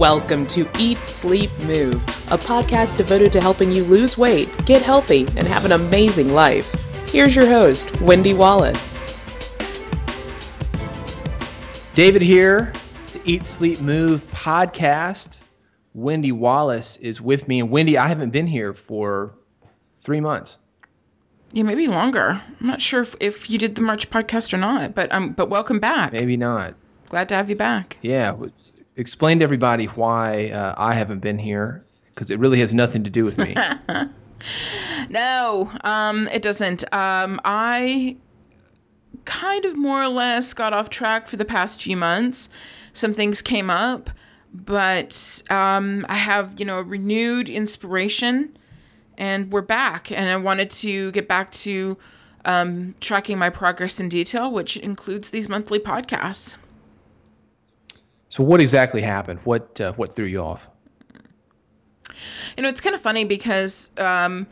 Welcome to Eat, Sleep, Move, a podcast devoted to helping you lose weight, get healthy, and have an amazing life. Here's your host, Wendy Wallace. David here, the Eat, Sleep, Move podcast. Wendy Wallace is with me. And Wendy, I haven't been here for three months. Yeah, maybe longer. I'm not sure if, if you did the March podcast or not, but um, but welcome back. Maybe not. Glad to have you back. Yeah. Explain to everybody why uh, I haven't been here because it really has nothing to do with me. no, um, it doesn't. Um, I kind of more or less got off track for the past few months. Some things came up, but um, I have, you know, renewed inspiration and we're back. And I wanted to get back to um, tracking my progress in detail, which includes these monthly podcasts. So, what exactly happened? What uh, what threw you off? You know, it's kind of funny because um,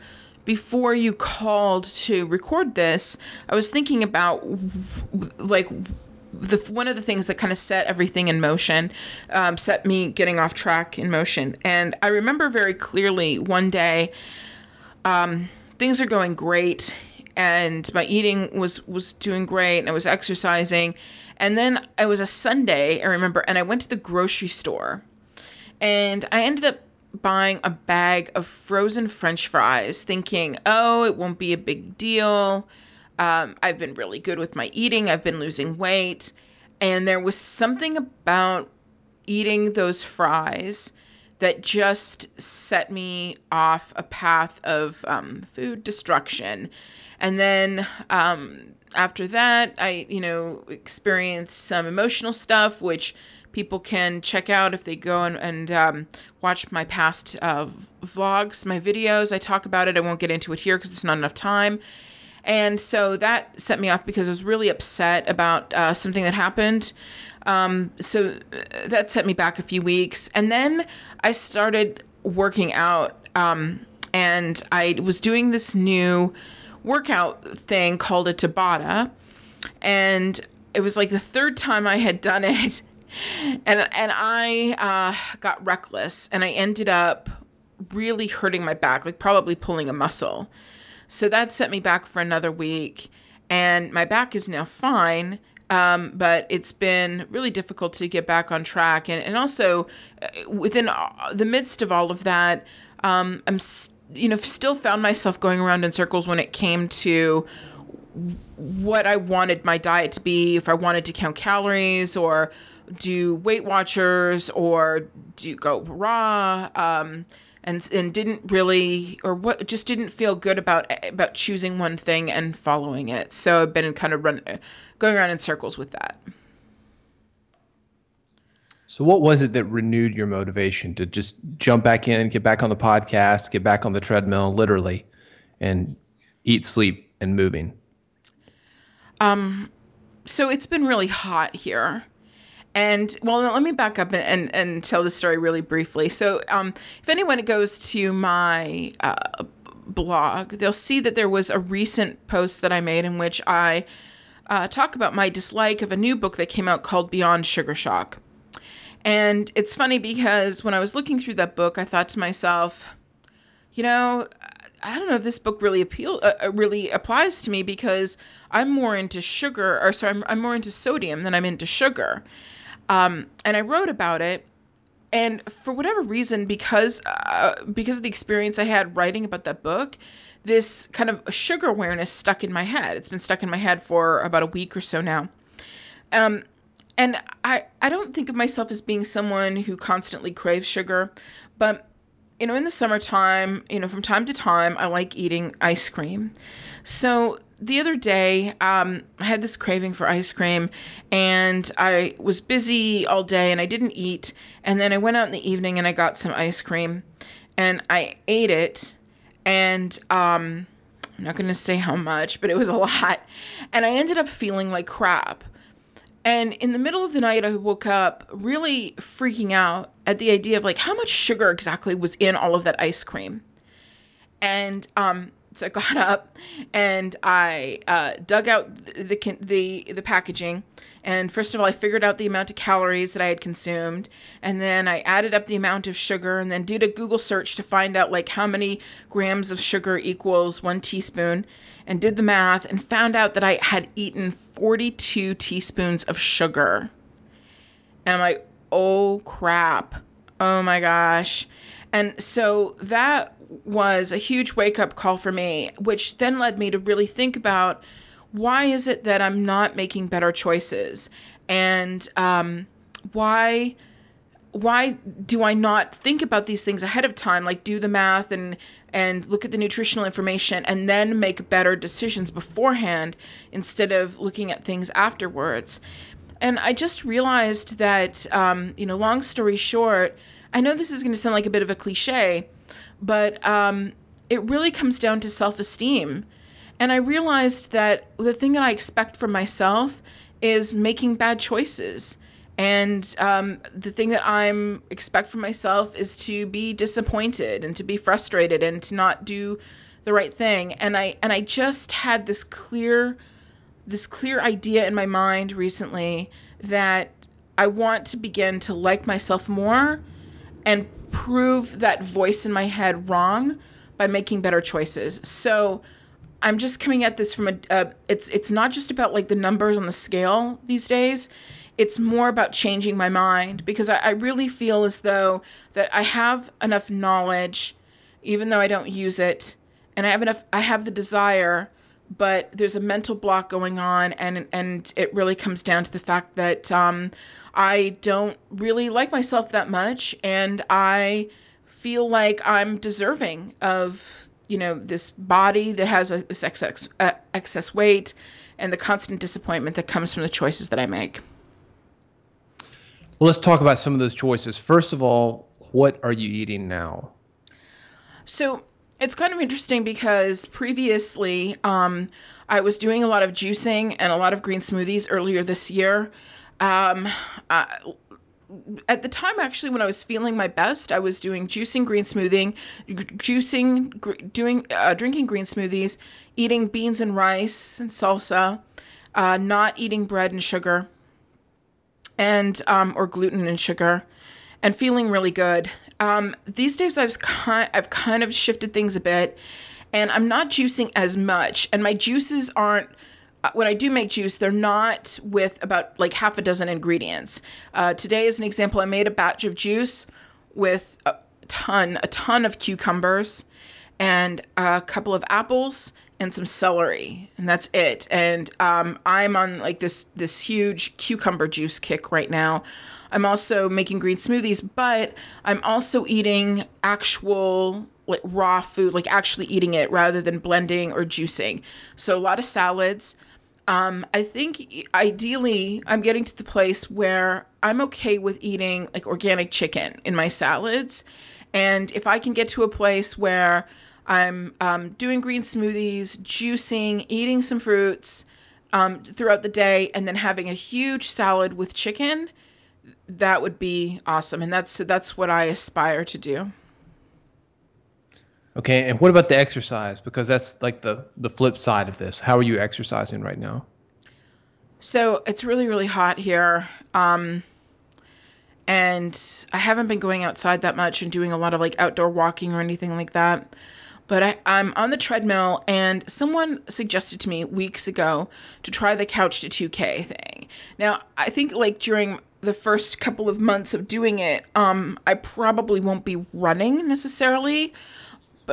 before you called to record this, I was thinking about like the one of the things that kind of set everything in motion, um, set me getting off track in motion. And I remember very clearly one day um, things are going great and my eating was was doing great and I was exercising and then it was a Sunday I remember and I went to the grocery store and I ended up buying a bag of frozen french fries thinking oh it won't be a big deal. Um, I've been really good with my eating. I've been losing weight. And there was something about eating those fries that just set me off a path of um, food destruction. And then um, after that, I, you know, experienced some emotional stuff, which people can check out if they go and, and um, watch my past uh, vlogs, my videos. I talk about it. I won't get into it here because there's not enough time. And so that set me off because I was really upset about uh, something that happened. Um, so uh, that set me back a few weeks. And then I started working out. Um, and I was doing this new workout thing called a Tabata. And it was like the third time I had done it. And, and I uh, got reckless and I ended up really hurting my back, like probably pulling a muscle. So that set me back for another week. And my back is now fine. Um, but it's been really difficult to get back on track. And, and also, uh, within the midst of all of that, um, I'm, you know, still found myself going around in circles when it came to what I wanted my diet to be, if I wanted to count calories or do Weight Watchers or do go raw. Um, and and didn't really or what just didn't feel good about about choosing one thing and following it. So I've been kind of run going around in circles with that. So what was it that renewed your motivation to just jump back in, get back on the podcast, get back on the treadmill literally and eat, sleep and moving? Um so it's been really hot here. And well, let me back up and, and, and tell the story really briefly. So, um, if anyone goes to my uh, blog, they'll see that there was a recent post that I made in which I uh, talk about my dislike of a new book that came out called Beyond Sugar Shock. And it's funny because when I was looking through that book, I thought to myself, you know, I don't know if this book really appeal uh, uh really applies to me because I'm more into sugar, or sorry, I'm, I'm more into sodium than I'm into sugar. Um, and I wrote about it. And for whatever reason, because uh, because of the experience I had writing about that book, this kind of sugar awareness stuck in my head. It's been stuck in my head for about a week or so now. Um, and I I don't think of myself as being someone who constantly craves sugar, but you know, in the summertime, you know, from time to time, I like eating ice cream. So the other day, um, I had this craving for ice cream, and I was busy all day and I didn't eat. And then I went out in the evening and I got some ice cream, and I ate it. And um, I'm not going to say how much, but it was a lot. And I ended up feeling like crap. And in the middle of the night, I woke up really freaking out at the idea of like how much sugar exactly was in all of that ice cream. And um, so I got up and I uh, dug out the, the the the packaging, and first of all, I figured out the amount of calories that I had consumed, and then I added up the amount of sugar, and then did a Google search to find out like how many grams of sugar equals one teaspoon, and did the math, and found out that I had eaten 42 teaspoons of sugar, and I'm like, oh crap, oh my gosh, and so that was a huge wake up call for me, which then led me to really think about why is it that I'm not making better choices, and um, why why do I not think about these things ahead of time, like do the math and and look at the nutritional information and then make better decisions beforehand instead of looking at things afterwards. And I just realized that, um, you know, long story short, I know this is going to sound like a bit of a cliche, but um, it really comes down to self esteem. And I realized that the thing that I expect from myself is making bad choices. And um, the thing that I'm expect from myself is to be disappointed and to be frustrated and to not do the right thing. And I and I just had this clear this clear idea in my mind recently that I want to begin to like myself more and prove that voice in my head wrong by making better choices. So I'm just coming at this from a uh, it's it's not just about like the numbers on the scale these days. It's more about changing my mind because I, I really feel as though that I have enough knowledge, even though I don't use it, and I have enough I have the desire, but there's a mental block going on and and it really comes down to the fact that um, I don't really like myself that much, and I feel like I'm deserving of you know this body that has a, this excess uh, excess weight and the constant disappointment that comes from the choices that I make. Well, let's talk about some of those choices. First of all, what are you eating now? So it's kind of interesting because previously um, I was doing a lot of juicing and a lot of green smoothies earlier this year. Um, uh, at the time, actually, when I was feeling my best, I was doing juicing, green smoothing, juicing, gr- doing, uh, drinking green smoothies, eating beans and rice and salsa, uh, not eating bread and sugar, and um, or gluten and sugar, and feeling really good. Um, these days, I've kind, I've kind of shifted things a bit, and I'm not juicing as much, and my juices aren't uh, when I do make juice, they're not with about like half a dozen ingredients. Uh, today, as an example, I made a batch of juice with a ton, a ton of cucumbers and a couple of apples and some celery, and that's it. And um, I'm on like this this huge cucumber juice kick right now. I'm also making green smoothies, but I'm also eating actual like raw food, like actually eating it rather than blending or juicing. So a lot of salads. Um, I think ideally I'm getting to the place where I'm okay with eating like organic chicken in my salads. And if I can get to a place where I'm um, doing green smoothies, juicing, eating some fruits um, throughout the day, and then having a huge salad with chicken, that would be awesome. And that's that's what I aspire to do. Okay, and what about the exercise? Because that's like the the flip side of this. How are you exercising right now? So it's really really hot here, um, and I haven't been going outside that much and doing a lot of like outdoor walking or anything like that. But I, I'm on the treadmill, and someone suggested to me weeks ago to try the couch to 2K thing. Now I think like during the first couple of months of doing it, um, I probably won't be running necessarily.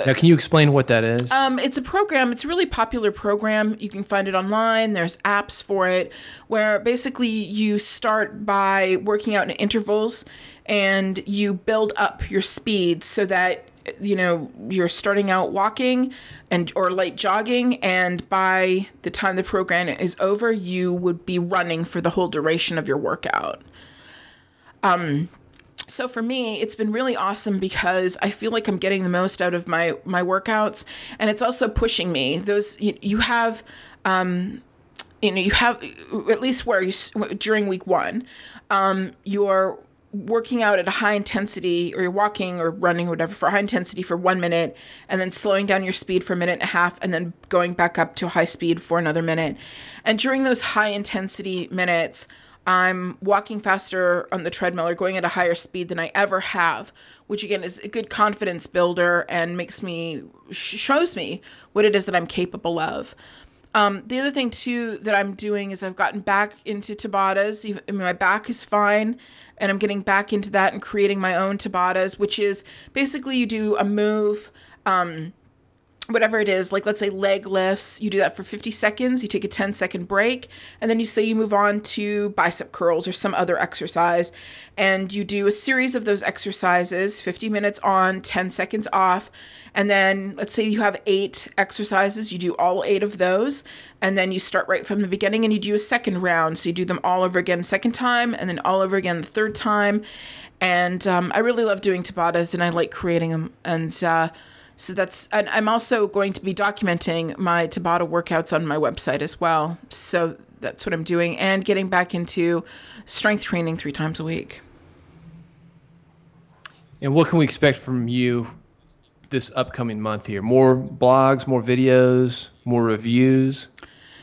Now, can you explain what that is? Um, it's a program. It's a really popular program. You can find it online. There's apps for it where basically you start by working out in intervals and you build up your speed so that you know you're starting out walking and or light jogging and by the time the program is over you would be running for the whole duration of your workout. Um so for me it's been really awesome because i feel like i'm getting the most out of my my workouts and it's also pushing me. Those you, you have um you know you have at least where you during week one um you're working out at a high intensity or you're walking or running or whatever for high intensity for one minute and then slowing down your speed for a minute and a half and then going back up to high speed for another minute. And during those high intensity minutes, I'm walking faster on the treadmill or going at a higher speed than I ever have, which again is a good confidence builder and makes me shows me what it is that I'm capable of. Um, the other thing too that I'm doing is I've gotten back into Tabatas. Even, I mean, my back is fine, and I'm getting back into that and creating my own Tabatas, which is basically you do a move. Um, whatever it is, like let's say leg lifts, you do that for 50 seconds, you take a 10 second break, and then you say you move on to bicep curls or some other exercise, and you do a series of those exercises 50 minutes on, 10 seconds off. And then let's say you have eight exercises, you do all eight of those, and then you start right from the beginning and you do a second round. So you do them all over again, second time, and then all over again the third time. And um, I really love doing Tabatas and I like creating them. And, uh, so that's, and I'm also going to be documenting my Tabata workouts on my website as well. So that's what I'm doing and getting back into strength training three times a week. And what can we expect from you this upcoming month here? More blogs, more videos, more reviews?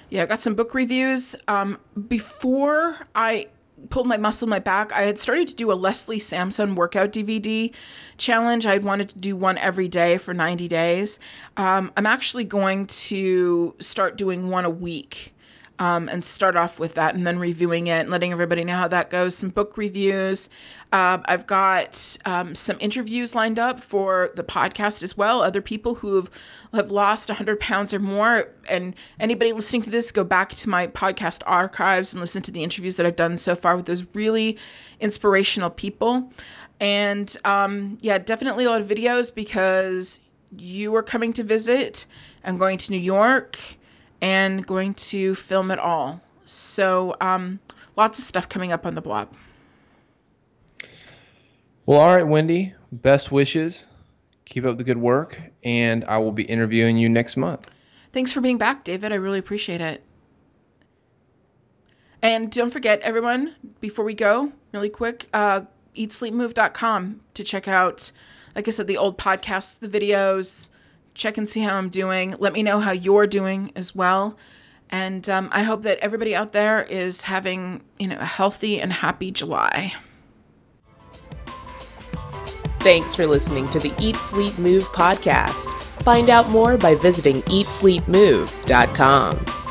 Yeah, I got some book reviews. Um, before I pulled my muscle in my back, I had started to do a Leslie Sansone workout DVD challenge. I wanted to do one every day for 90 days. Um, I'm actually going to start doing one a week. Um, and start off with that and then reviewing it and letting everybody know how that goes. Some book reviews. Uh, I've got um, some interviews lined up for the podcast as well. Other people who have, have lost 100 pounds or more. And anybody listening to this, go back to my podcast archives and listen to the interviews that I've done so far with those really inspirational people. And um, yeah, definitely a lot of videos because you are coming to visit. I'm going to New York and going to film it all. So um, lots of stuff coming up on the blog. Well, all right, Wendy. Best wishes. Keep up the good work, and I will be interviewing you next month. Thanks for being back, David. I really appreciate it. And don't forget, everyone, before we go, really quick, uh, eatsleepmove.com to check out, like I said, the old podcasts, the videos, check and see how I'm doing. Let me know how you're doing as well. And um, I hope that everybody out there is having, you know, a healthy and happy July. Thanks for listening to the Eat Sleep Move podcast. Find out more by visiting eatsleepmove.com.